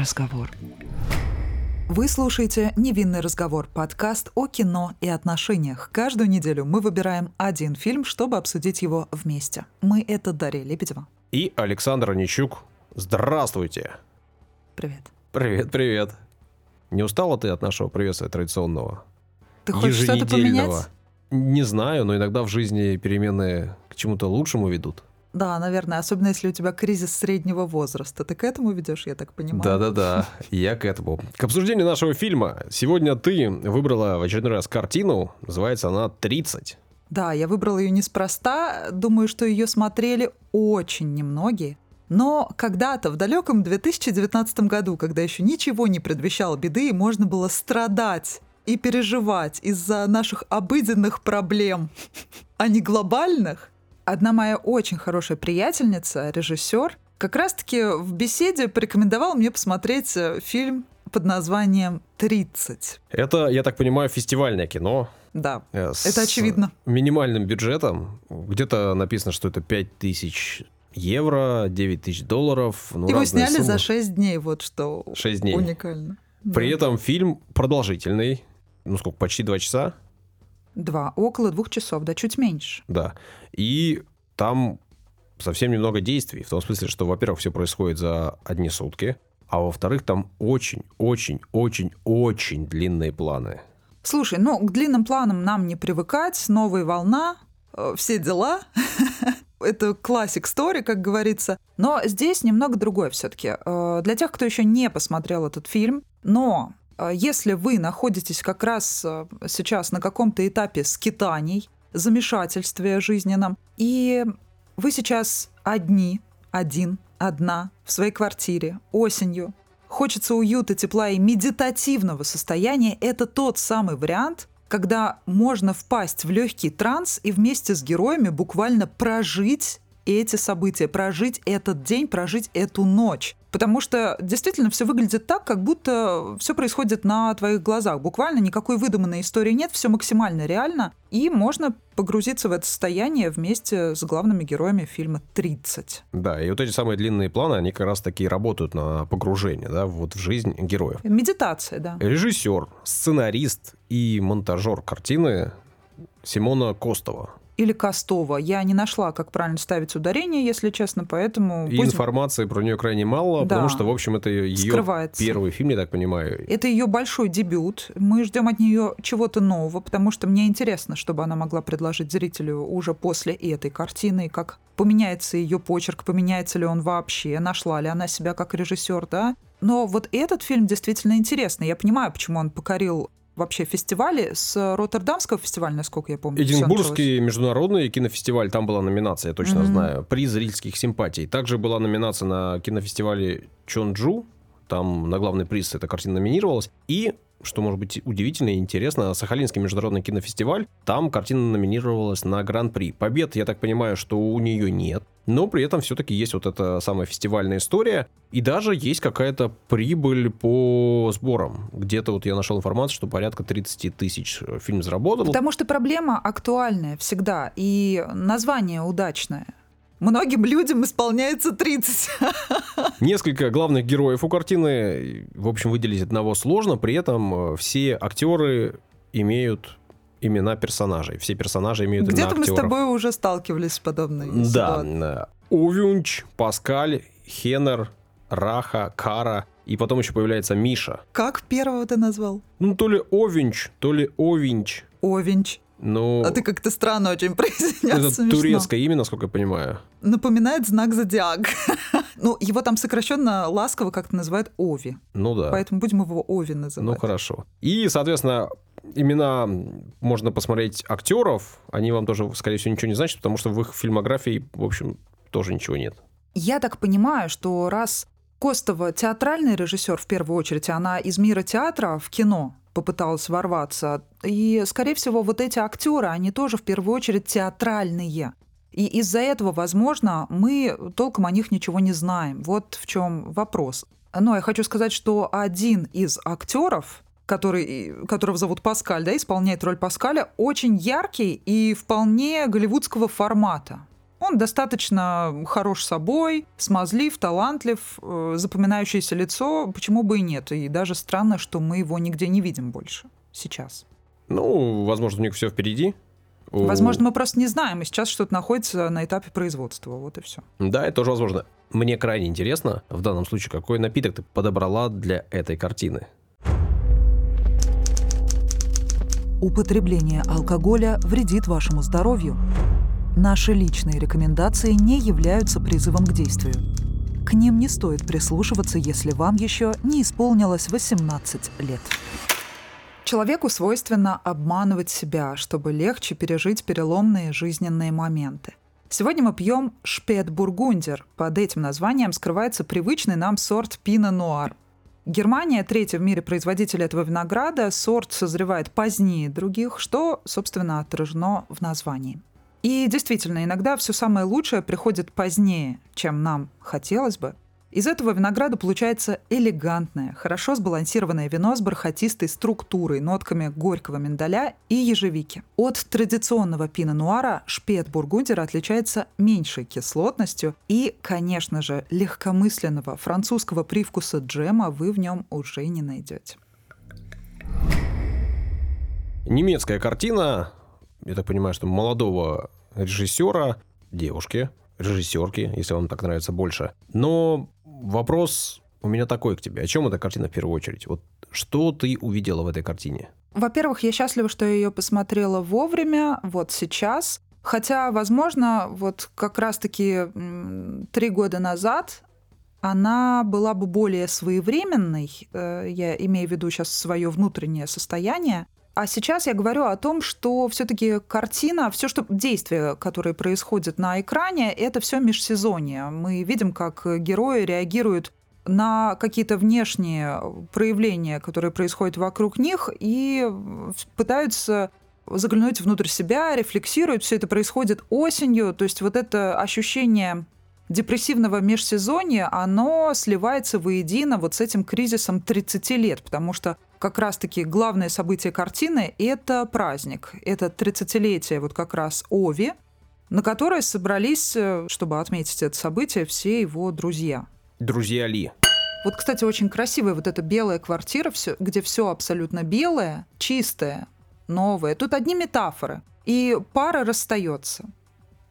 разговор. Вы слушаете «Невинный разговор» — подкаст о кино и отношениях. Каждую неделю мы выбираем один фильм, чтобы обсудить его вместе. Мы — это Дарья Лебедева. И Александр Онищук. Здравствуйте! Привет. Привет, привет. Не устала ты от нашего приветствия традиционного? Ты хочешь что-то поменять? Не знаю, но иногда в жизни перемены к чему-то лучшему ведут. Да, наверное, особенно если у тебя кризис среднего возраста. Ты к этому ведешь, я так понимаю. Да-да-да, я к этому. К обсуждению нашего фильма. Сегодня ты выбрала в очередной раз картину. Называется она «30». Да, я выбрала ее неспроста. Думаю, что ее смотрели очень немногие. Но когда-то, в далеком 2019 году, когда еще ничего не предвещало беды, и можно было страдать и переживать из-за наших обыденных проблем, а не глобальных, одна моя очень хорошая приятельница, режиссер, как раз-таки в беседе порекомендовала мне посмотреть э, фильм под названием «30». Это, я так понимаю, фестивальное кино. Да, э, это очевидно. минимальным бюджетом. Где-то написано, что это 5000 евро, 9 тысяч долларов. Ну, Его сняли суммы. за 6 дней, вот что 6 дней. уникально. При да. этом фильм продолжительный, ну сколько, почти 2 часа. Два, около двух часов, да, чуть меньше. Да. И там совсем немного действий. В том смысле, что, во-первых, все происходит за одни сутки, а во-вторых, там очень-очень-очень-очень длинные планы. Слушай, ну, к длинным планам нам не привыкать, новая волна, э, все дела. Это классик стори, как говорится. Но здесь немного другое все-таки. Э, для тех, кто еще не посмотрел этот фильм, но если вы находитесь как раз сейчас на каком-то этапе скитаний, замешательстве жизненном, и вы сейчас одни, один, одна в своей квартире, осенью, хочется уюта, тепла и медитативного состояния, это тот самый вариант, когда можно впасть в легкий транс и вместе с героями буквально прожить эти события, прожить этот день, прожить эту ночь. Потому что действительно все выглядит так, как будто все происходит на твоих глазах. Буквально никакой выдуманной истории нет, все максимально реально. И можно погрузиться в это состояние вместе с главными героями фильма «30». Да, и вот эти самые длинные планы, они как раз таки работают на погружение, да, вот в жизнь героев. Медитация, да. Режиссер, сценарист и монтажер картины Симона Костова или Костова. Я не нашла, как правильно ставить ударение, если честно, поэтому... И будем... информации про нее крайне мало, да. потому что, в общем, это ее первый фильм, я так понимаю. Это ее большой дебют. Мы ждем от нее чего-то нового, потому что мне интересно, чтобы она могла предложить зрителю уже после этой картины, как поменяется ее почерк, поменяется ли он вообще, нашла ли она себя как режиссер, да. Но вот этот фильм действительно интересный. Я понимаю, почему он покорил вообще фестивали с Роттердамского фестиваля, насколько я помню. Эдинбургский международный кинофестиваль, там была номинация, я точно mm-hmm. знаю, приз зрительских симпатий. Также была номинация на кинофестивале Чонджу, там на главный приз эта картина номинировалась. И что может быть удивительно и интересно, Сахалинский международный кинофестиваль, там картина номинировалась на Гран-при. Побед, я так понимаю, что у нее нет, но при этом все-таки есть вот эта самая фестивальная история, и даже есть какая-то прибыль по сборам. Где-то вот я нашел информацию, что порядка 30 тысяч фильм заработал. Потому что проблема актуальная всегда, и название удачное. Многим людям исполняется 30. Несколько главных героев у картины, в общем, выделить одного сложно, при этом э, все актеры имеют имена персонажей. Все персонажи имеют Где-то имена актеров. мы с тобой уже сталкивались с подобной Да. Ситуацией. Увюнч, Паскаль, Хенер, Раха, Кара. И потом еще появляется Миша. Как первого ты назвал? Ну, то ли Овинч, то ли Овинч. Овинч. Ну, а ты как-то странно очень произнес. Это смешно. турецкое имя, насколько я понимаю. Напоминает знак зодиак. ну, его там сокращенно ласково как-то называют Ови. Ну да. Поэтому будем его Ови называть. Ну хорошо. И, соответственно, имена можно посмотреть актеров. Они вам тоже, скорее всего, ничего не значат, потому что в их фильмографии, в общем, тоже ничего нет. Я так понимаю, что раз Костова театральный режиссер в первую очередь, она из мира театра в кино попыталась ворваться. И, скорее всего, вот эти актеры, они тоже в первую очередь театральные. И из-за этого, возможно, мы толком о них ничего не знаем. Вот в чем вопрос. Но я хочу сказать, что один из актеров, который, которого зовут Паскаль, да, исполняет роль Паскаля, очень яркий и вполне голливудского формата. Он достаточно хорош собой, смазлив, талантлив, э, запоминающееся лицо, почему бы и нет. И даже странно, что мы его нигде не видим больше сейчас. Ну, возможно, у них все впереди. Возможно, мы просто не знаем, и сейчас что-то находится на этапе производства. Вот и все. Да, это тоже возможно. Мне крайне интересно, в данном случае, какой напиток ты подобрала для этой картины. Употребление алкоголя вредит вашему здоровью. Наши личные рекомендации не являются призывом к действию. К ним не стоит прислушиваться, если вам еще не исполнилось 18 лет. Человеку свойственно обманывать себя, чтобы легче пережить переломные жизненные моменты. Сегодня мы пьем шпет-бургундер. Под этим названием скрывается привычный нам сорт пино-нуар. Германия третья в мире производитель этого винограда. Сорт созревает позднее других, что, собственно, отражено в названии. И действительно, иногда все самое лучшее приходит позднее, чем нам хотелось бы. Из этого винограда получается элегантное, хорошо сбалансированное вино с бархатистой структурой, нотками горького миндаля и ежевики. От традиционного пино-нуара шпет бургундера отличается меньшей кислотностью и, конечно же, легкомысленного французского привкуса джема вы в нем уже не найдете. Немецкая картина, я так понимаю, что молодого режиссера, девушки, режиссерки, если вам так нравится больше. Но вопрос у меня такой к тебе. О чем эта картина в первую очередь? Вот что ты увидела в этой картине? Во-первых, я счастлива, что я ее посмотрела вовремя, вот сейчас. Хотя, возможно, вот как раз-таки три года назад она была бы более своевременной, э, я имею в виду сейчас свое внутреннее состояние, а сейчас я говорю о том, что все-таки картина, все, что действия, которые происходят на экране, это все межсезонье. Мы видим, как герои реагируют на какие-то внешние проявления, которые происходят вокруг них, и пытаются заглянуть внутрь себя, рефлексируют. Все это происходит осенью. То есть вот это ощущение депрессивного межсезонья, оно сливается воедино вот с этим кризисом 30 лет, потому что как раз-таки главное событие картины — это праздник. Это 30-летие вот как раз Ови, на которое собрались, э, чтобы отметить это событие, все его друзья. Друзья Ли. Вот, кстати, очень красивая вот эта белая квартира, все, где все абсолютно белое, чистое, новое. Тут одни метафоры. И пара расстается.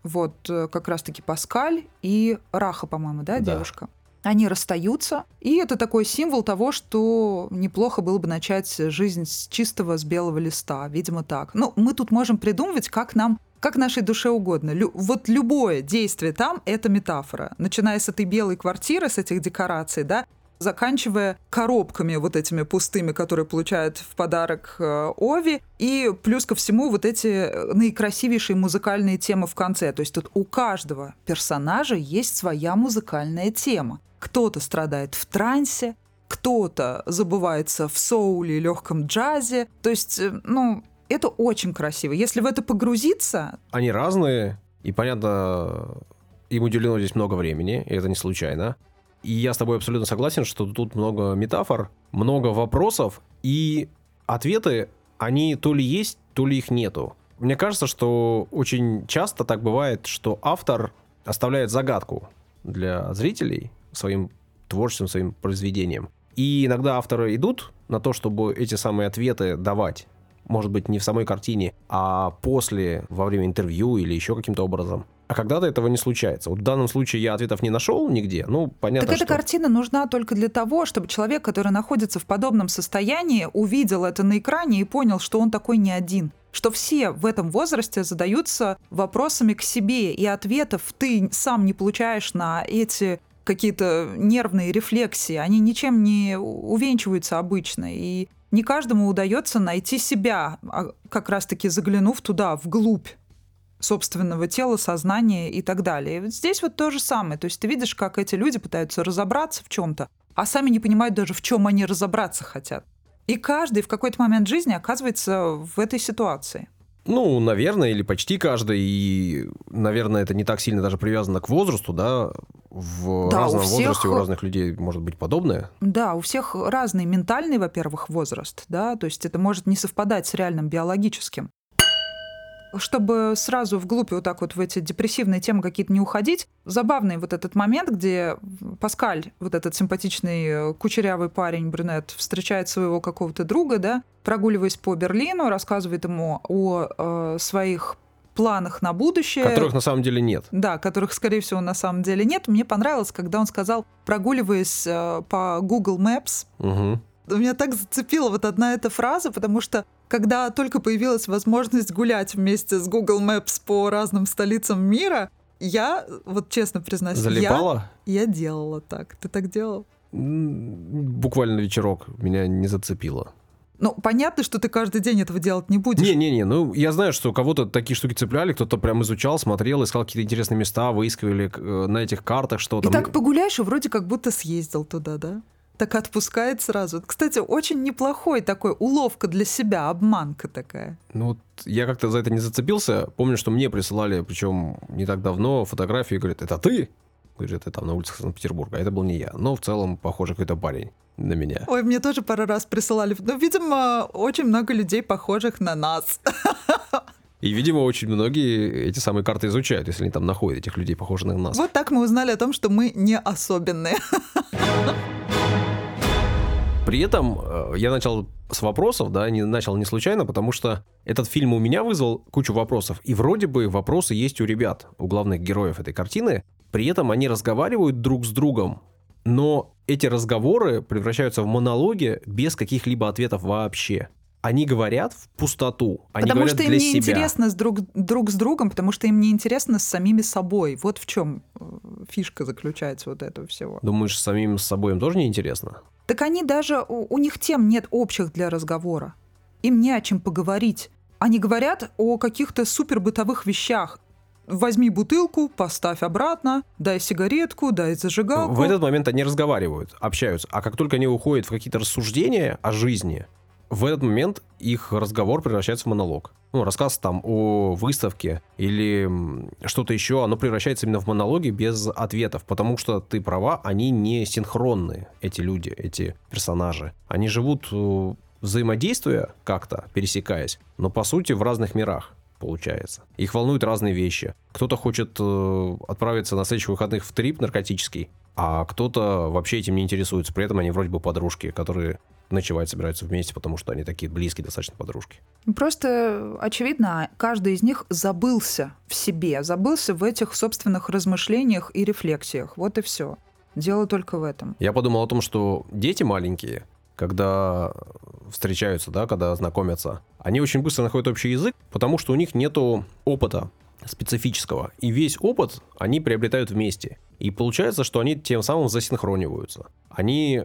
Вот э, как раз-таки Паскаль и Раха, по-моему, да, да, девушка? Они расстаются, и это такой символ того, что неплохо было бы начать жизнь с чистого, с белого листа, видимо, так. Ну, мы тут можем придумывать, как нам как нашей душе угодно. Лю- вот любое действие там — это метафора. Начиная с этой белой квартиры, с этих декораций, да, заканчивая коробками вот этими пустыми, которые получают в подарок э, Ови, и плюс ко всему вот эти э, наикрасивейшие музыкальные темы в конце. То есть тут у каждого персонажа есть своя музыкальная тема. Кто-то страдает в трансе, кто-то забывается в соуле и легком джазе. То есть, э, ну, это очень красиво. Если в это погрузиться... Они разные, и, понятно, им уделено здесь много времени, и это не случайно. И я с тобой абсолютно согласен, что тут много метафор, много вопросов, и ответы, они то ли есть, то ли их нету. Мне кажется, что очень часто так бывает, что автор оставляет загадку для зрителей своим творчеством, своим произведением. И иногда авторы идут на то, чтобы эти самые ответы давать. Может быть, не в самой картине, а после, во время интервью или еще каким-то образом. А когда-то этого не случается. Вот в данном случае я ответов не нашел нигде. Ну, понятно, Так эта что... картина нужна только для того, чтобы человек, который находится в подобном состоянии, увидел это на экране и понял, что он такой не один. Что все в этом возрасте задаются вопросами к себе, и ответов ты сам не получаешь на эти какие-то нервные рефлексии. Они ничем не увенчиваются обычно. И не каждому удается найти себя, а как раз-таки заглянув туда, вглубь собственного тела, сознания и так далее. И вот здесь вот то же самое. То есть ты видишь, как эти люди пытаются разобраться в чем-то, а сами не понимают даже, в чем они разобраться хотят. И каждый в какой-то момент жизни оказывается в этой ситуации. Ну, наверное, или почти каждый. И, наверное, это не так сильно даже привязано к возрасту, да? В да, разном всех... возрасте у разных людей может быть подобное. Да, у всех разный ментальный, во-первых, возраст, да, то есть это может не совпадать с реальным биологическим. Чтобы сразу вглубь вот так вот в эти депрессивные темы какие-то не уходить, забавный вот этот момент, где Паскаль, вот этот симпатичный э, кучерявый парень, брюнет, встречает своего какого-то друга, да, прогуливаясь по Берлину, рассказывает ему о э, своих планах на будущее. Которых на самом деле нет. Да, которых, скорее всего, на самом деле нет. Мне понравилось, когда он сказал, прогуливаясь э, по Google Maps, Угу. меня так зацепила вот одна эта фраза, потому что когда только появилась возможность гулять вместе с Google Maps по разным столицам мира, я, вот честно признаюсь, я, Залипала? я делала так. Ты так делал? Буквально вечерок меня не зацепило. Ну, понятно, что ты каждый день этого делать не будешь. Не-не-не, ну я знаю, что кого-то такие штуки цепляли, кто-то прям изучал, смотрел, искал какие-то интересные места, выискивали э, на этих картах И что-то. так погуляешь, и вроде как будто съездил туда, да? Так отпускает сразу. Кстати, очень неплохой такой уловка для себя, обманка такая. Ну вот я как-то за это не зацепился. Помню, что мне присылали, причем не так давно, фотографии, говорят, это ты? Говорит, это там на улицах Санкт-Петербурга, а это был не я. Но в целом, похоже, какой-то парень на меня. Ой, мне тоже пару раз присылали. Ну, видимо, очень много людей, похожих на нас. И, видимо, очень многие эти самые карты изучают, если они там находят этих людей, похожих на нас. Вот так мы узнали о том, что мы не особенные. При этом э, я начал с вопросов, да, не начал не случайно, потому что этот фильм у меня вызвал кучу вопросов. И вроде бы вопросы есть у ребят, у главных героев этой картины. При этом они разговаривают друг с другом, но эти разговоры превращаются в монологи без каких-либо ответов вообще. Они говорят в пустоту, они потому говорят что им для не себя. интересно с друг, друг с другом, потому что им не интересно с самими собой. Вот в чем фишка заключается вот этого всего. Думаешь, самим с собой им тоже не интересно? Так они даже, у, у них тем нет общих для разговора. Им не о чем поговорить. Они говорят о каких-то супер бытовых вещах. Возьми бутылку, поставь обратно, дай сигаретку, дай зажигалку. В этот момент они разговаривают, общаются. А как только они уходят в какие-то рассуждения о жизни, в этот момент их разговор превращается в монолог. Ну, рассказ там о выставке или что-то еще, оно превращается именно в монологи без ответов, потому что ты права, они не синхронны, эти люди, эти персонажи. Они живут э, взаимодействуя как-то, пересекаясь, но по сути в разных мирах получается. Их волнуют разные вещи. Кто-то хочет э, отправиться на следующих выходных в трип наркотический, а кто-то вообще этим не интересуется. При этом они вроде бы подружки, которые ночевать собираются вместе, потому что они такие близкие достаточно подружки. Просто, очевидно, каждый из них забылся в себе, забылся в этих собственных размышлениях и рефлексиях. Вот и все. Дело только в этом. Я подумал о том, что дети маленькие, когда встречаются, да, когда знакомятся, они очень быстро находят общий язык, потому что у них нету опыта специфического. И весь опыт они приобретают вместе. И получается, что они тем самым засинхрониваются. Они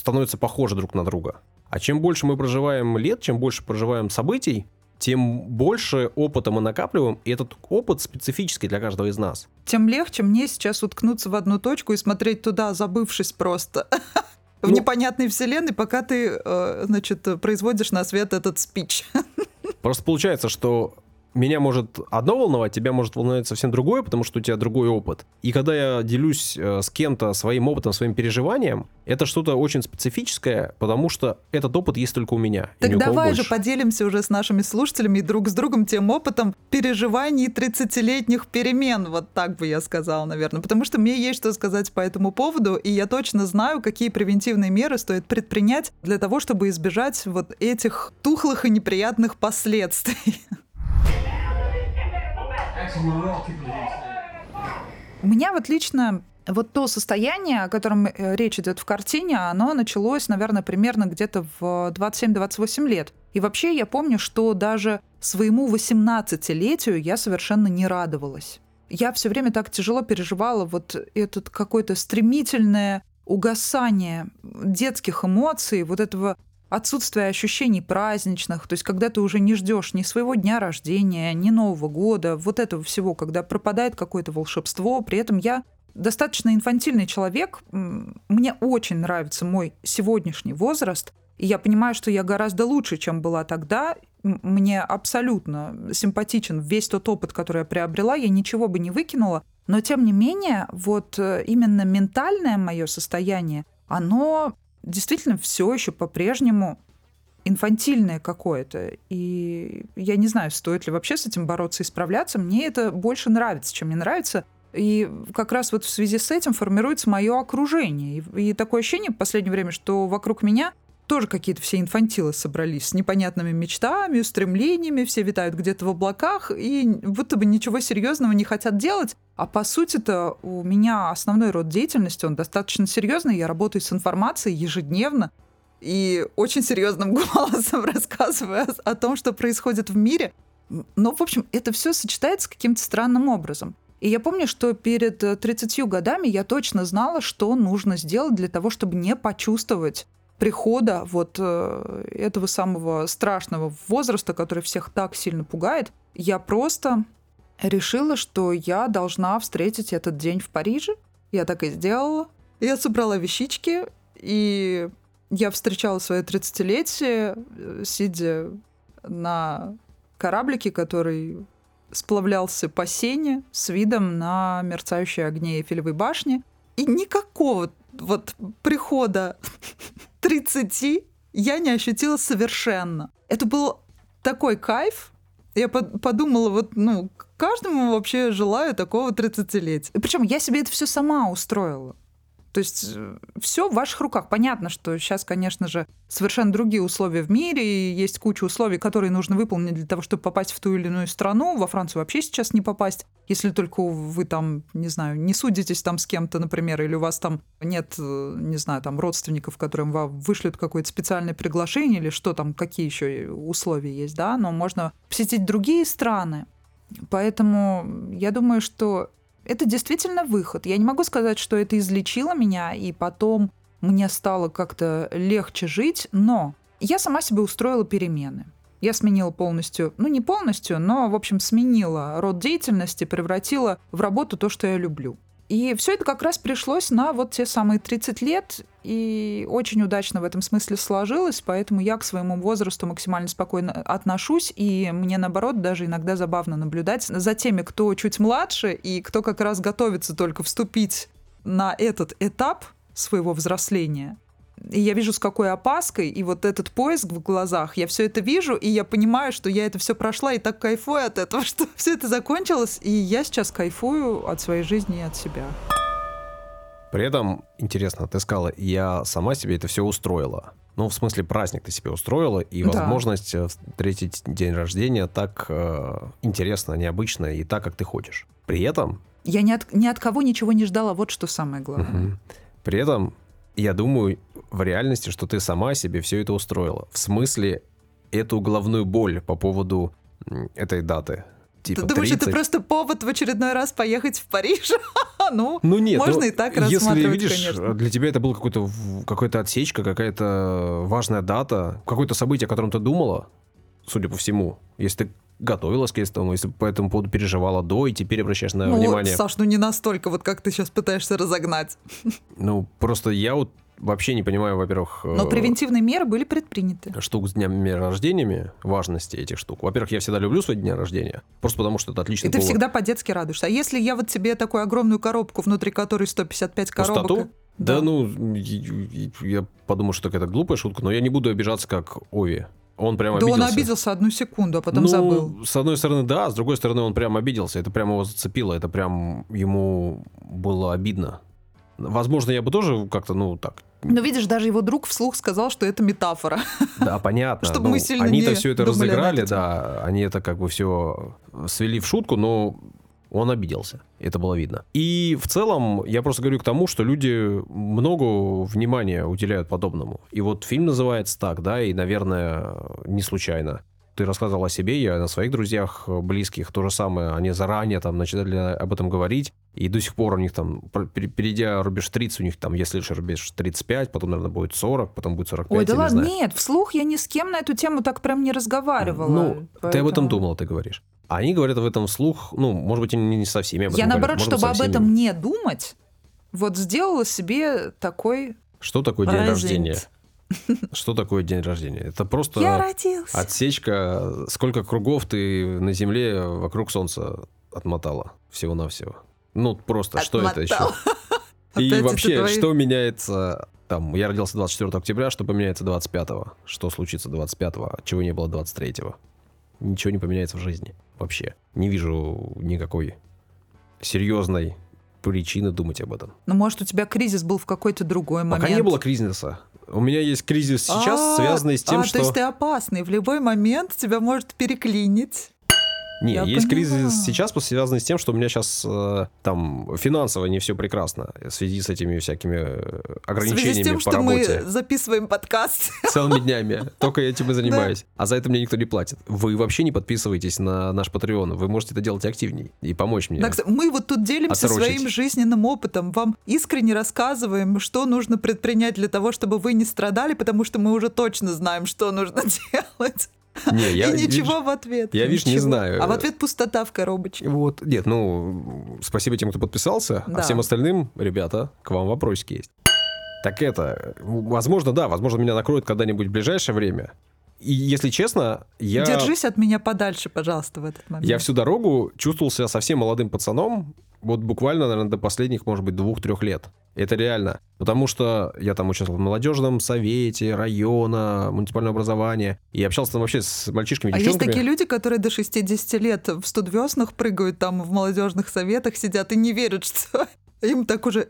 становятся похожи друг на друга. А чем больше мы проживаем лет, чем больше проживаем событий, тем больше опыта мы накапливаем, и этот опыт специфический для каждого из нас. Тем легче мне сейчас уткнуться в одну точку и смотреть туда, забывшись просто в Ну- непонятной вселенной, пока ты, э, значит, производишь на свет этот спич. Просто получается, что меня может одно волновать, тебя может волновать совсем другое, потому что у тебя другой опыт. И когда я делюсь э, с кем-то своим опытом, своим переживанием, это что-то очень специфическое, потому что этот опыт есть только у меня. Так давай же больше. поделимся уже с нашими слушателями и друг с другом тем опытом переживаний 30-летних перемен. Вот так бы я сказала, наверное. Потому что мне есть что сказать по этому поводу, и я точно знаю, какие превентивные меры стоит предпринять для того, чтобы избежать вот этих тухлых и неприятных последствий. У меня вот лично вот то состояние, о котором э, речь идет в картине, оно началось, наверное, примерно где-то в 27-28 лет. И вообще я помню, что даже своему 18-летию я совершенно не радовалась. Я все время так тяжело переживала вот это какое-то стремительное угасание детских эмоций, вот этого отсутствие ощущений праздничных, то есть когда ты уже не ждешь ни своего дня рождения, ни Нового года, вот этого всего, когда пропадает какое-то волшебство, при этом я достаточно инфантильный человек, мне очень нравится мой сегодняшний возраст, и я понимаю, что я гораздо лучше, чем была тогда, мне абсолютно симпатичен весь тот опыт, который я приобрела, я ничего бы не выкинула, но тем не менее, вот э, именно ментальное мое состояние, оно действительно все еще по-прежнему инфантильное какое-то. И я не знаю, стоит ли вообще с этим бороться и справляться. Мне это больше нравится, чем не нравится. И как раз вот в связи с этим формируется мое окружение. И, и такое ощущение в последнее время, что вокруг меня тоже какие-то все инфантилы собрались с непонятными мечтами, устремлениями, все витают где-то в облаках и будто бы ничего серьезного не хотят делать. А по сути-то у меня основной род деятельности, он достаточно серьезный. Я работаю с информацией ежедневно и очень серьезным голосом рассказываю о том, что происходит в мире. Но, в общем, это все сочетается каким-то странным образом. И я помню, что перед 30 э, годами я точно знала, что нужно сделать для того, чтобы не почувствовать прихода вот э, этого самого страшного возраста, который всех так сильно пугает, я просто решила, что я должна встретить этот день в Париже. Я так и сделала. Я собрала вещички, и я встречала свое 30-летие, э, сидя на кораблике, который сплавлялся по сене с видом на мерцающие огни Эйфелевой башни. И никакого вот прихода 30 я не ощутила совершенно. Это был такой кайф. Я подумала, вот, ну, каждому вообще желаю такого 30-летия. Причем я себе это все сама устроила. То есть э, все в ваших руках. Понятно, что сейчас, конечно же, совершенно другие условия в мире, и есть куча условий, которые нужно выполнить для того, чтобы попасть в ту или иную страну. Во Францию вообще сейчас не попасть, если только вы там, не знаю, не судитесь там с кем-то, например, или у вас там нет, э, не знаю, там родственников, которым вам вышлют какое-то специальное приглашение, или что там, какие еще условия есть, да, но можно посетить другие страны. Поэтому я думаю, что это действительно выход. Я не могу сказать, что это излечило меня, и потом мне стало как-то легче жить, но я сама себе устроила перемены. Я сменила полностью, ну не полностью, но, в общем, сменила род деятельности, превратила в работу то, что я люблю. И все это как раз пришлось на вот те самые 30 лет, и очень удачно в этом смысле сложилось, поэтому я к своему возрасту максимально спокойно отношусь, и мне, наоборот, даже иногда забавно наблюдать за теми, кто чуть младше, и кто как раз готовится только вступить на этот этап своего взросления. И я вижу, с какой опаской, и вот этот поиск в глазах, я все это вижу, и я понимаю, что я это все прошла, и так кайфую от этого, что все это закончилось, и я сейчас кайфую от своей жизни и от себя. При этом, интересно, ты сказала, я сама себе это все устроила. Ну, в смысле, праздник ты себе устроила, и да. возможность э, встретить день рождения так э, интересно, необычно и так, как ты хочешь. При этом... Я ни от, ни от кого ничего не ждала, вот что самое главное. Угу. При этом я думаю в реальности, что ты сама себе все это устроила. В смысле, эту головную боль по поводу этой даты. Типа ты думаешь, 30. это просто повод в очередной раз поехать в Париж? ну, ну, нет, можно ну, и так рассматривать, если, видишь, конечно. для тебя это был какой-то какая-то отсечка, какая-то важная дата, какое-то событие, о котором ты думала, судя по всему, если ты готовилась к этому, если по этому поводу переживала до, и теперь обращаешь на ну, внимание. Саш, ну не настолько, вот как ты сейчас пытаешься разогнать. Ну, просто я вот вообще не понимаю, во-первых... Но э, превентивные меры были предприняты. Штук с днями рождениями, важности этих штук. Во-первых, я всегда люблю свои дни рождения, просто потому что это отличный И ты всегда по-детски радуешься. А если я вот тебе такую огромную коробку, внутри которой 155 коробок... Пустоту? Да. да, ну, я подумал, что это глупая шутка, но я не буду обижаться, как Ови. Он прямо да обиделся. он обиделся одну секунду, а потом ну, забыл. С одной стороны, да, с другой стороны, он прям обиделся. Это прямо его зацепило, это прям ему было обидно. Возможно, я бы тоже как-то, ну, так... Но видишь, даже его друг вслух сказал, что это метафора. Да, понятно. Чтобы мы ну, сильно Они-то все это разыграли, да, они это как бы все свели в шутку, но он обиделся. Это было видно. И в целом, я просто говорю к тому, что люди много внимания уделяют подобному. И вот фильм называется так, да, и, наверное, не случайно ты рассказывал о себе, я на своих друзьях близких то же самое, они заранее там начинали об этом говорить, и до сих пор у них там, перейдя рубеж 30, у них там, если лишь рубеж 35, потом, наверное, будет 40, потом будет 45, Ой, да ладно, не нет, вслух я ни с кем на эту тему так прям не разговаривала. Ну, поэтому... ты об этом думала, ты говоришь. А они говорят об этом вслух, ну, может быть, не со всеми об этом Я, наоборот, говорят, чтобы об этом не думать, вот сделала себе такой... Что такое день рождения? Что такое день рождения? Это просто Я родился. отсечка, сколько кругов ты на Земле вокруг Солнца отмотала всего-навсего. Ну, просто, что это еще? И вообще, что меняется там, я родился 24 октября, что поменяется 25-го? Что случится 25-го, чего не было 23-го? Ничего не поменяется в жизни вообще. Не вижу никакой серьезной причины думать об этом. Ну, может, у тебя кризис был в какой-то другой момент? Пока не было кризиса. У меня есть кризис сейчас, А, связанный с тем, а, что... то есть ты опасный, в любой момент тебя может переклинить. Не, Я есть поняла. кризис сейчас, связанный с тем, что у меня сейчас э, там финансово не все прекрасно в связи с этими всякими э, В связи ограничениями с тем, по что работе. мы записываем подкаст. Целыми днями. Только этим и занимаюсь. А за это мне никто не платит. Вы вообще не подписываетесь на наш Patreon. Вы можете это делать активней и помочь мне. Так, мы вот тут делимся Отсрочить. своим жизненным опытом. Вам искренне рассказываем, что нужно предпринять для того, чтобы вы не страдали, потому что мы уже точно знаем, что нужно делать. Не, я, И ничего видишь, в ответ. я, видишь, не знаю. А в ответ пустота в коробочке. Вот, нет, ну, спасибо тем, кто подписался, Да. а всем остальным, ребята, к вам вопросики есть. Так это, возможно, да, возможно, меня накроют когда-нибудь в ближайшее время. И если честно, я... Держись от меня подальше, пожалуйста, в этот момент. Я всю дорогу чувствовал себя совсем молодым пацаном, вот буквально, наверное, до последних, может быть, двух-трех лет. Это реально. Потому что я там участвовал в молодежном совете района, муниципального образования, и общался там вообще с мальчишками, А есть такие люди, которые до 60 лет в студвеснах прыгают там в молодежных советах, сидят и не верят, что им так уже...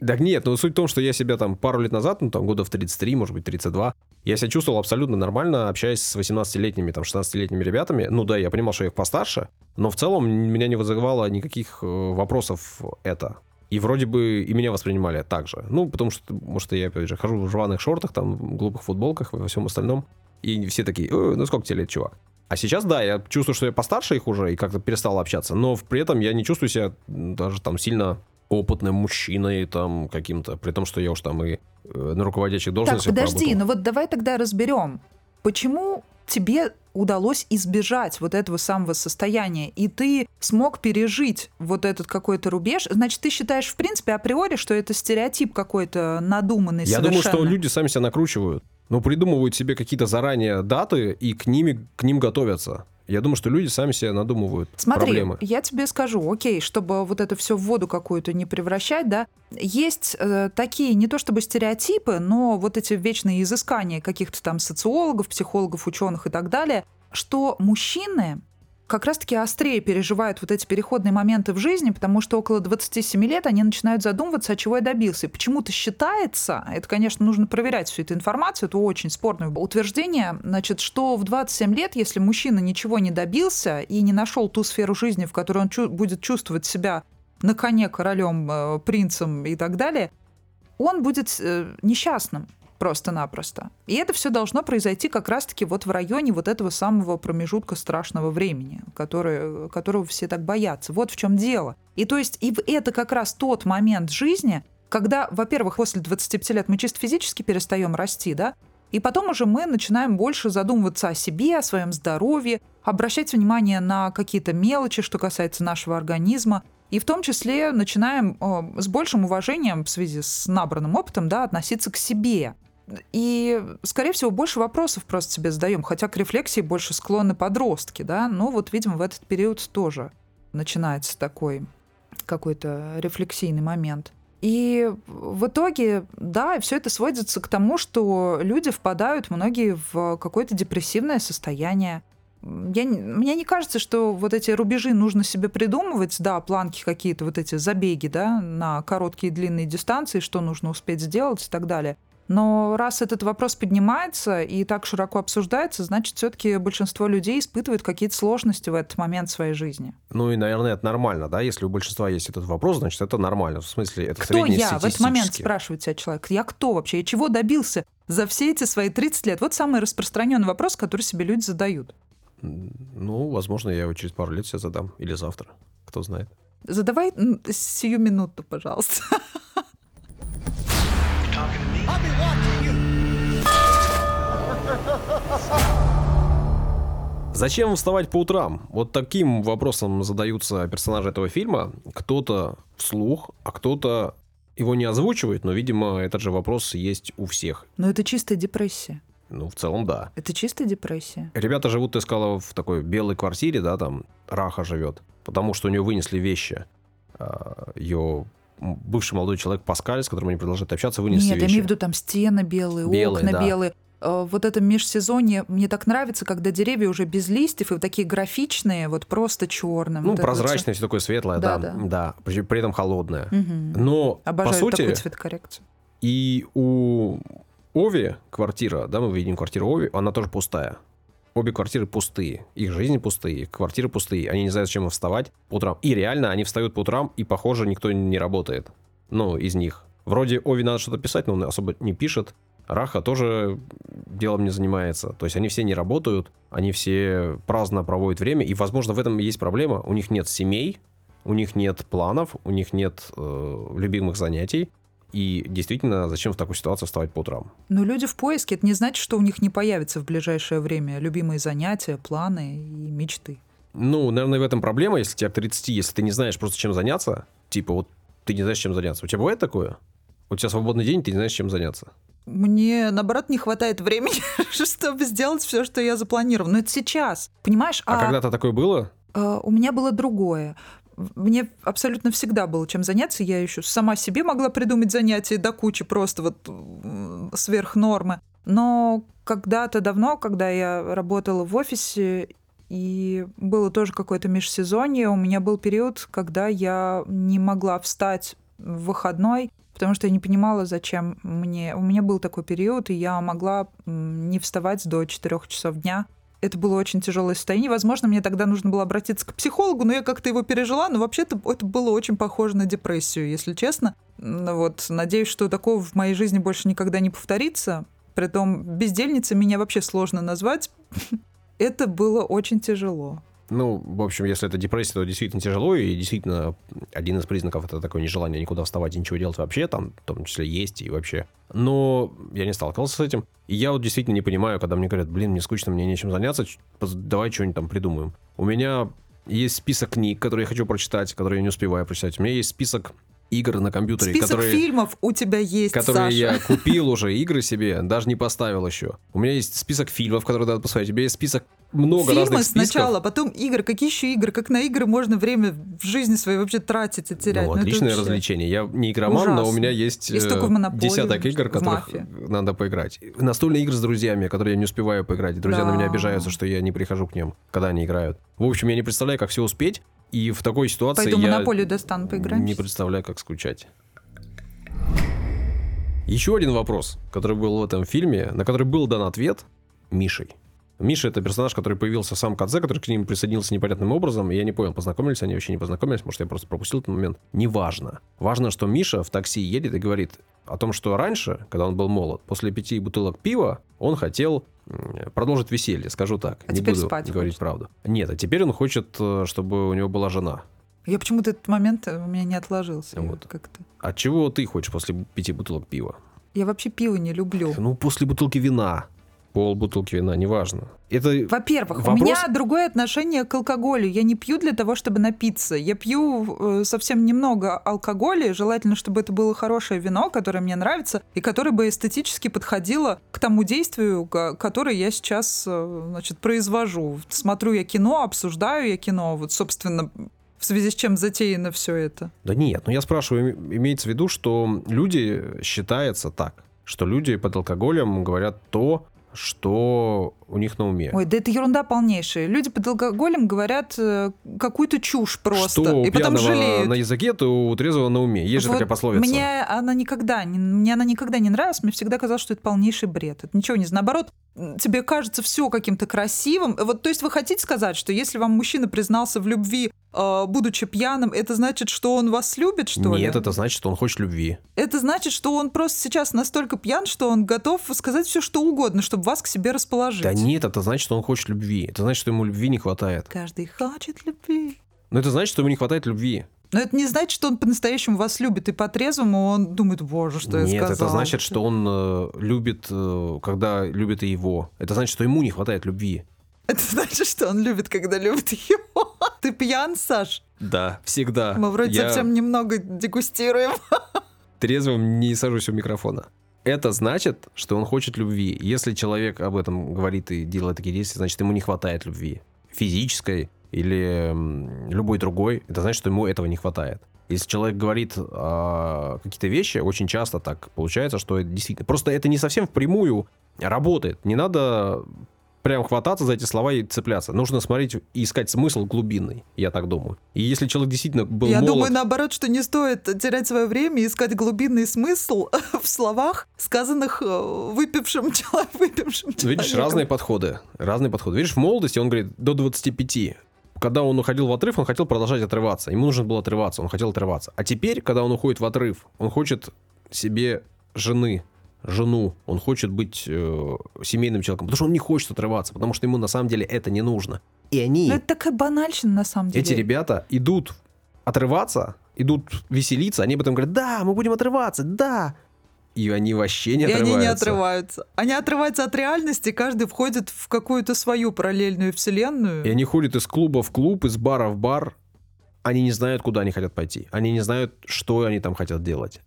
Да нет, ну суть в том, что я себя там пару лет назад, ну там года в 33, может быть 32, я себя чувствовал абсолютно нормально, общаясь с 18-летними, там 16-летними ребятами. Ну да, я понимал, что я их постарше, но в целом меня не вызывало никаких э, вопросов это. И вроде бы и меня воспринимали так же. Ну, потому что, может, я, опять же, хожу в рваных шортах, там, в глупых футболках, во всем остальном. И все такие, «Э, ну сколько тебе лет, чувак? А сейчас, да, я чувствую, что я постарше их уже и как-то перестал общаться, но при этом я не чувствую себя даже там сильно опытным мужчиной там каким-то, при том, что я уж там и э, на руководящих Так, должностях подожди, поработал. ну вот давай тогда разберем, почему тебе удалось избежать вот этого самого состояния, и ты смог пережить вот этот какой-то рубеж, значит, ты считаешь, в принципе, априори, что это стереотип какой-то надуманный Я думаю, что совершенно? люди сами себя накручивают. Ну, придумывают себе какие-то заранее даты и к, ними, к ним готовятся. Я думаю, что люди сами себе надумывают Смотри, проблемы. я тебе скажу, окей, чтобы вот это все в воду какую-то не превращать, да, есть э, такие не то чтобы стереотипы, но вот эти вечные изыскания каких-то там социологов, психологов, ученых и так далее, что мужчины как раз-таки острее переживают вот эти переходные моменты в жизни, потому что около 27 лет они начинают задумываться, от чего я добился. И почему-то считается, это, конечно, нужно проверять всю эту информацию, это очень спорное утверждение, значит, что в 27 лет, если мужчина ничего не добился и не нашел ту сферу жизни, в которой он чу- будет чувствовать себя на коне королем, э, принцем и так далее, он будет э, несчастным просто-напросто. И это все должно произойти как раз-таки вот в районе вот этого самого промежутка страшного времени, который, которого все так боятся. Вот в чем дело. И то есть и это как раз тот момент жизни, когда, во-первых, после 25 лет мы чисто физически перестаем расти, да, и потом уже мы начинаем больше задумываться о себе, о своем здоровье, обращать внимание на какие-то мелочи, что касается нашего организма, и в том числе начинаем э, с большим уважением в связи с набранным опытом да, относиться к себе. И, скорее всего, больше вопросов просто себе задаем, хотя к рефлексии больше склонны подростки, да, но вот, видимо, в этот период тоже начинается такой какой-то рефлексийный момент. И в итоге, да, все это сводится к тому, что люди впадают многие в какое-то депрессивное состояние. Я, не- мне не кажется, что вот эти рубежи нужно себе придумывать, да, планки какие-то, вот эти забеги, да, на короткие и длинные дистанции, что нужно успеть сделать и так далее. Но раз этот вопрос поднимается и так широко обсуждается, значит, все-таки большинство людей испытывают какие-то сложности в этот момент своей жизни. Ну и, наверное, это нормально, да? Если у большинства есть этот вопрос, значит, это нормально. В смысле, это Кто я в этот момент, спрашивает тебя человек? Я кто вообще? Я чего добился за все эти свои 30 лет? Вот самый распространенный вопрос, который себе люди задают. Ну, возможно, я его через пару лет себе задам. Или завтра. Кто знает. Задавай сию минуту, пожалуйста. Зачем вставать по утрам? Вот таким вопросом задаются персонажи этого фильма. Кто-то вслух, а кто-то его не озвучивает, но, видимо, этот же вопрос есть у всех. Но это чистая депрессия. Ну, в целом, да. Это чистая депрессия. Ребята живут, ты сказала, в такой белой квартире, да, там Раха живет, потому что у нее вынесли вещи. А, Ее бывший молодой человек Паскаль, с которым они продолжают общаться, вынес Нет, все я вещи. имею в виду там стены белые, Белые, окна да. белые. Э, Вот это межсезонье мне так нравится, когда деревья уже без листьев и вот такие графичные, вот просто черным. Ну, прозрачное, все такое светлое, да, Да, да, да. при, этом холодное. Угу. Но, Обожаю по сути, такую цветокоррекцию. и у Ови квартира, да, мы видим квартиру Ови, она тоже пустая. Обе квартиры пустые. Их жизни пустые, их квартиры пустые. Они не знают, зачем им вставать по утрам. И реально, они встают по утрам, и, похоже, никто не работает. Ну, из них. Вроде Ови надо что-то писать, но он особо не пишет. Раха тоже делом не занимается. То есть они все не работают, они все праздно проводят время, и, возможно, в этом и есть проблема. У них нет семей, у них нет планов, у них нет э, любимых занятий. И действительно, зачем в такой ситуации вставать по утрам? Но люди в поиске, это не значит, что у них не появится в ближайшее время любимые занятия, планы и мечты. Ну, наверное, в этом проблема, если тебе к 30, если ты не знаешь просто чем заняться, типа вот ты не знаешь, чем заняться. У тебя бывает такое? У тебя свободный день, ты не знаешь, чем заняться. Мне, наоборот, не хватает времени, чтобы сделать все, что я запланировала. Но это сейчас, понимаешь? А, когда-то такое было? э, у меня было другое. Мне абсолютно всегда было чем заняться. Я еще сама себе могла придумать занятия до кучи просто вот сверх нормы. Но когда-то давно, когда я работала в офисе, и было тоже какое-то межсезонье, у меня был период, когда я не могла встать в выходной, потому что я не понимала, зачем мне. У меня был такой период, и я могла не вставать до 4 часов дня. Это было очень тяжелое состояние. Возможно, мне тогда нужно было обратиться к психологу, но я как-то его пережила. Но вообще-то это было очень похоже на депрессию, если честно. Вот, надеюсь, что такого в моей жизни больше никогда не повторится. Притом бездельницей меня вообще сложно назвать. Это было очень тяжело. Ну, в общем, если это депрессия, то действительно тяжело, и действительно один из признаков это такое нежелание никуда вставать и ничего делать вообще, там, в том числе есть и вообще. Но я не сталкивался с этим. И я вот действительно не понимаю, когда мне говорят, блин, мне скучно, мне нечем заняться, давай что-нибудь там придумаем. У меня есть список книг, которые я хочу прочитать, которые я не успеваю прочитать. У меня есть список игр на компьютере, Список которые... фильмов у тебя есть, которые Саша. я купил уже, игры себе, даже не поставил еще. У меня есть список фильмов, которые надо посмотреть. У меня есть список много Фильмы разных списков. сначала, потом игры. Какие еще игры? Как на игры можно время в жизни своей вообще тратить и терять? Ну, это отличное вообще- развлечение. Я не игроман, но у Ужасно. меня есть столько э, десяток игр, в которых «Мафию». надо поиграть. Настольные игры с друзьями, которые я не успеваю поиграть. Друзья на меня Да. обижаются, что я не прихожу к ним, когда они играют. В общем, я не представляю, как все успеть. И в такой ситуации Пойду я монополию достану, поиграем. не представляю, как скучать. Еще один вопрос, который был в этом фильме, на который был дан ответ Мишей. Миша это персонаж, который появился в самом конце, который к ним присоединился непонятным образом, и я не понял, познакомились они вообще не познакомились, может, я просто пропустил этот момент. Неважно. Важно, что Миша в такси едет и говорит о том, что раньше, когда он был молод, после пяти бутылок пива, он хотел продолжить веселье, скажу так. А не теперь буду спать говорить хочет. правду. Нет, а теперь он хочет, э, чтобы у него была жена. Я почему-то этот момент э, у меня не отложился. Вот. Как-то. От чего ты хочешь после пяти бутылок пива? Я вообще пиво не люблю. Ну, после бутылки вина. Пол бутылки вина, неважно. Это Во-первых, у Вопрос- меня другое отношение к алкоголю. Я не пью для того, чтобы напиться. Я пью э, совсем немного алкоголя. Желательно, чтобы это было хорошее вино, которое мне нравится, и которое бы эстетически подходило к тому действию, ко- которое я сейчас э, значит, произвожу. Смотрю я кино, обсуждаю я кино. Вот, собственно, в связи с чем затеяно все это. Да нет, ну я спрашиваю, им- имеется в виду, что люди считается так, что люди под алкоголем говорят то, что у них на уме. Ой, да это ерунда полнейшая. Люди под алкоголем говорят э, какую-то чушь просто. Что и потом жалеют. на языке, то у трезвого на уме. Есть же Вот такая пословица. Мне она никогда, не- мне она никогда не нравилась. Мне всегда казалось, что это полнейший бред. Это ничего не знаю. Наоборот, тебе кажется все каким-то красивым. Вот, то есть вы хотите сказать, что если вам мужчина признался в любви, э, будучи пьяным, это значит, что он вас любит, что ли? Нет, это значит, что он хочет любви. Это значит, что он просто сейчас настолько пьян, что он готов сказать все, что угодно, чтобы вас к себе расположить. Да нет, это значит, что он хочет любви. Это значит, что ему любви не хватает. Каждый хочет любви. Но это значит, что ему не хватает любви. Но это не значит, что он по-настоящему вас любит, и по-трезвому он думает, боже, что я Нет, сказал. это значит, что он э, любит, э, когда любит и его. Это значит, что ему не хватает любви. Это значит, что он любит, когда любит его. Ты пьян, Саш? Да, всегда. Мы вроде Я совсем немного дегустируем. трезвым не сажусь у микрофона. Это значит, что он хочет любви. Если человек об этом говорит и делает такие действия, значит, ему не хватает любви. Физической или любой другой, это значит, что ему этого не хватает. Если человек говорит э, какие-то вещи, очень часто так получается, что это действительно... Просто это не совсем впрямую работает. Не надо прям хвататься за эти слова и цепляться. Нужно смотреть и искать смысл глубинный, я так думаю. И если человек действительно был Я молод... думаю, наоборот, что не стоит терять свое время и искать глубинный смысл в словах, сказанных э, выпившим, человек, выпившим человеком. Видишь, разные подходы. Разные подходы. Видишь, в молодости он говорит до 25. Когда он уходил в отрыв, он хотел продолжать отрываться. Ему нужно было отрываться, он хотел отрываться. А теперь, когда он уходит в отрыв, он хочет себе жены, жену, он хочет быть э, семейным человеком, потому что он не хочет отрываться, потому что ему на самом деле это не нужно. И они... Ну, это такая банальщина на самом деле. Эти ребята идут отрываться, идут веселиться, они потом говорят, да, мы будем отрываться, да. И они вообще не и отрываются. И они не отрываются. Они отрываются от реальности, каждый входит в какую-то свою параллельную вселенную. И они ходят из клуба в клуб, из бара в бар. Они не знают, куда они хотят пойти. Они не знают, что они там хотят делать.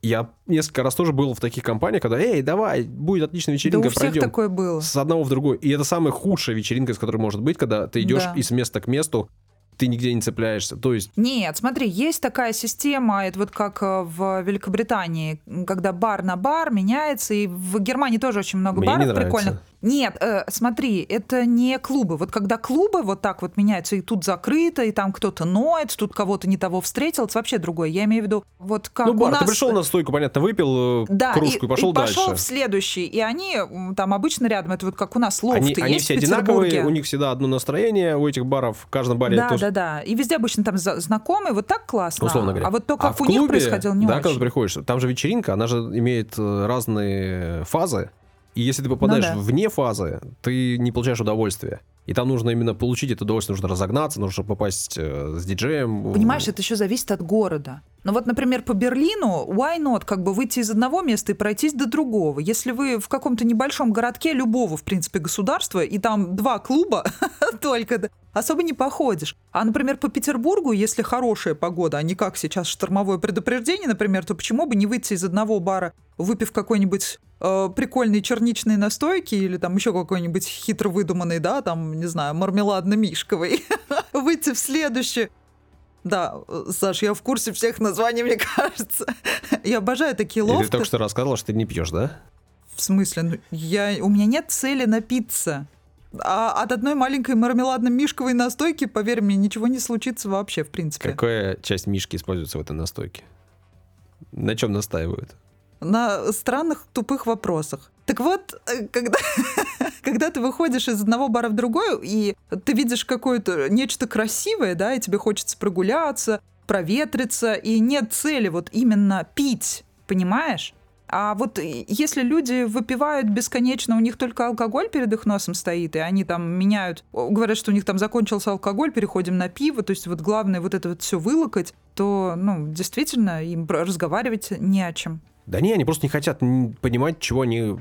Я несколько раз тоже был в таких компаниях, когда, эй, давай, будет отличная вечеринка, да у всех пройдем. такое было. С одного в другой. И это самая худшая вечеринка, с которой может быть, когда ты идешь Да. из места к месту, ты нигде не цепляешься. То есть Нет, смотри, есть такая система, это вот как э, в Великобритании, когда бар на бар меняется, и в Германии тоже очень много Мне не баров прикольных. Нет, э, смотри, это не клубы. Вот когда клубы вот так вот меняются, и тут закрыто, и там кто-то ноет, тут кого-то не того встретил, это вообще другое. Я имею в виду, вот как ну, у бар, нас... ты пришел на стойку, понятно, выпил э, да, кружку и, пошел дальше. пошел в следующий. И они там обычно рядом, это вот как у нас лофты Они, есть они все одинаковые, у них всегда одно настроение, у этих баров, в каждом баре Да, тоже- да, да. И везде обычно там знакомые, вот так классно. условно говоря. А вот то, А как в у них клубе, происходило, не да, очень. когда ты приходишь, там же вечеринка, она же имеет э, разные фазы, и если ты попадаешь Ну да. вне фазы, ты не получаешь удовольствия. И там нужно именно получить это удовольствие, нужно разогнаться, нужно попасть э, с диджеем. Понимаешь, это еще зависит от города. Ну вот, например, по Берлину, why not, как бы выйти из одного места и пройтись до другого. Если вы в каком-то небольшом городке любого, в принципе, государства, и там два клуба только, особо не походишь. А, например, по Петербургу, если хорошая погода, а не как сейчас штормовое предупреждение, например, то почему бы не выйти из одного бара, выпив какой-нибудь э, прикольной черничной настойки или там еще какой-нибудь хитро выдуманный, да, там, не знаю, мармеладно-мишковый, выйти в следующий, да, Саш, я в курсе всех названий, мне кажется. Я обожаю такие И ты лофты. только что рассказывала, что ты не пьешь, да? В смысле? Ну, я... У меня нет цели напиться. А от одной маленькой мармеладно-мишковой настойки, поверь мне, ничего не случится вообще, в принципе. Какая часть мишки используется в этой настойке? На чем настаивают? На странных тупых вопросах. Так вот, э, когда, когда ты выходишь из одного бара в другой, и ты видишь какое-то нечто красивое, да, и тебе хочется прогуляться, проветриться, и нет цели вот именно пить, понимаешь? А вот если люди выпивают бесконечно, у них только алкоголь перед их носом стоит, и они там меняют, говорят, что у них там закончился алкоголь, переходим на пиво, то есть вот главное вот это вот все вылокать, то, ну, действительно, им разговаривать не о чем. Да не, они просто не хотят понимать, чего они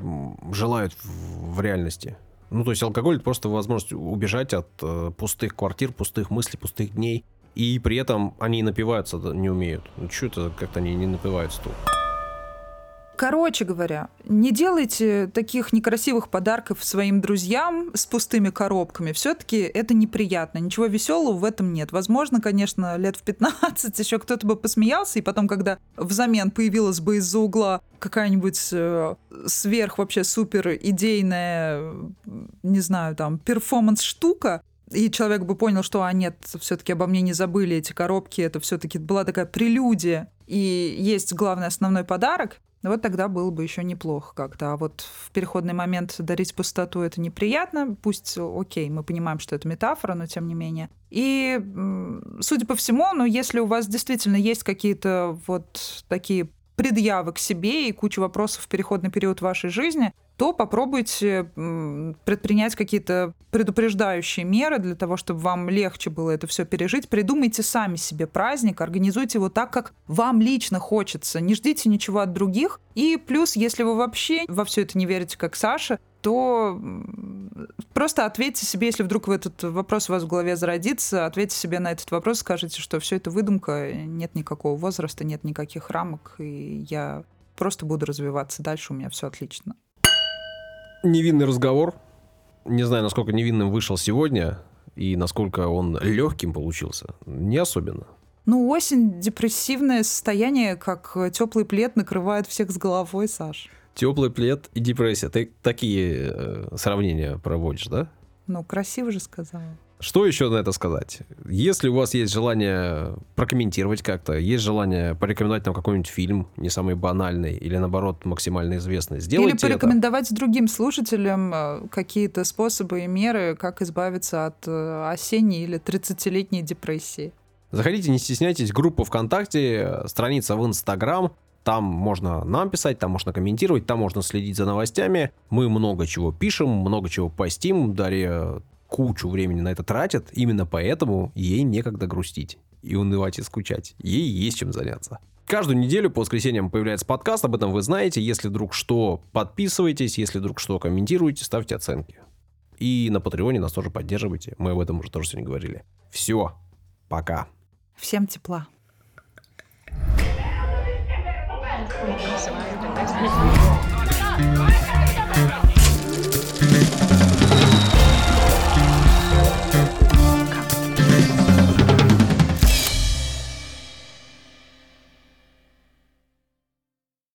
желают в, реальности. Ну, то есть алкоголь это просто возможность убежать от э, пустых квартир, пустых мыслей, пустых дней. И при этом они напиваются да, не умеют. Ну, что это как-то они не напиваются тут? Короче говоря, не делайте таких некрасивых подарков своим друзьям с пустыми коробками. Все-таки это неприятно. Ничего веселого в этом нет. Возможно, конечно, лет в 15 еще кто-то бы посмеялся, и потом, когда взамен появилась бы из-за угла какая-нибудь э, сверх вообще супер идейная, не знаю, там, перформанс-штука, и человек бы понял, что, а нет, все-таки обо мне не забыли эти коробки, это все-таки была такая прелюдия, и есть главный основной подарок, вот тогда было бы еще неплохо как-то. А вот в переходный момент дарить пустоту это неприятно. Пусть, окей, мы понимаем, что это метафора, но тем не менее. И, судя по всему, ну, если у вас действительно есть какие-то вот такие предъявы к себе и куча вопросов в переходный период вашей жизни, то попробуйте предпринять какие-то предупреждающие меры для того, чтобы вам легче было это все пережить. Придумайте сами себе праздник, организуйте его так, как вам лично хочется. Не ждите ничего от других. И плюс, если вы вообще во все это не верите, как Саша, то просто ответьте себе, если вдруг этот вопрос у вас в голове зародится, ответьте себе на этот вопрос, скажите, что все это выдумка, нет никакого возраста, нет никаких рамок, и я просто буду развиваться дальше, у меня все отлично. Невинный разговор. Не знаю, насколько невинным вышел сегодня. и насколько он легким получился, не особенно. Ну, осень, депрессивное состояние, как теплый плед накрывает всех с головой, Саш. Теплый плед и депрессия. Ты такие э, сравнения проводишь, да? Ну, красиво же сказала. Что еще на это сказать? Если у вас есть желание прокомментировать как-то, есть желание порекомендовать нам какой-нибудь фильм, не самый банальный, или наоборот максимально известный, сделайте Или порекомендовать это. другим слушателям э, какие-то способы и меры, как избавиться от э, осенней или 30-летней депрессии. Заходите, не стесняйтесь, группа ВКонтакте, страница в Инстаграм, там можно нам писать, там можно комментировать, там можно следить за новостями. Мы много чего пишем, много чего постим. Дарья кучу времени на это тратит, именно поэтому ей некогда грустить и унывать и скучать. Ей есть чем заняться. Каждую неделю по воскресеньям появляется подкаст, об этом вы знаете. Если вдруг что, подписывайтесь, если вдруг что, комментируйте, ставьте оценки. И на Патреоне нас тоже поддерживайте. Мы об этом уже тоже сегодня говорили. Все. Пока. Всем тепла.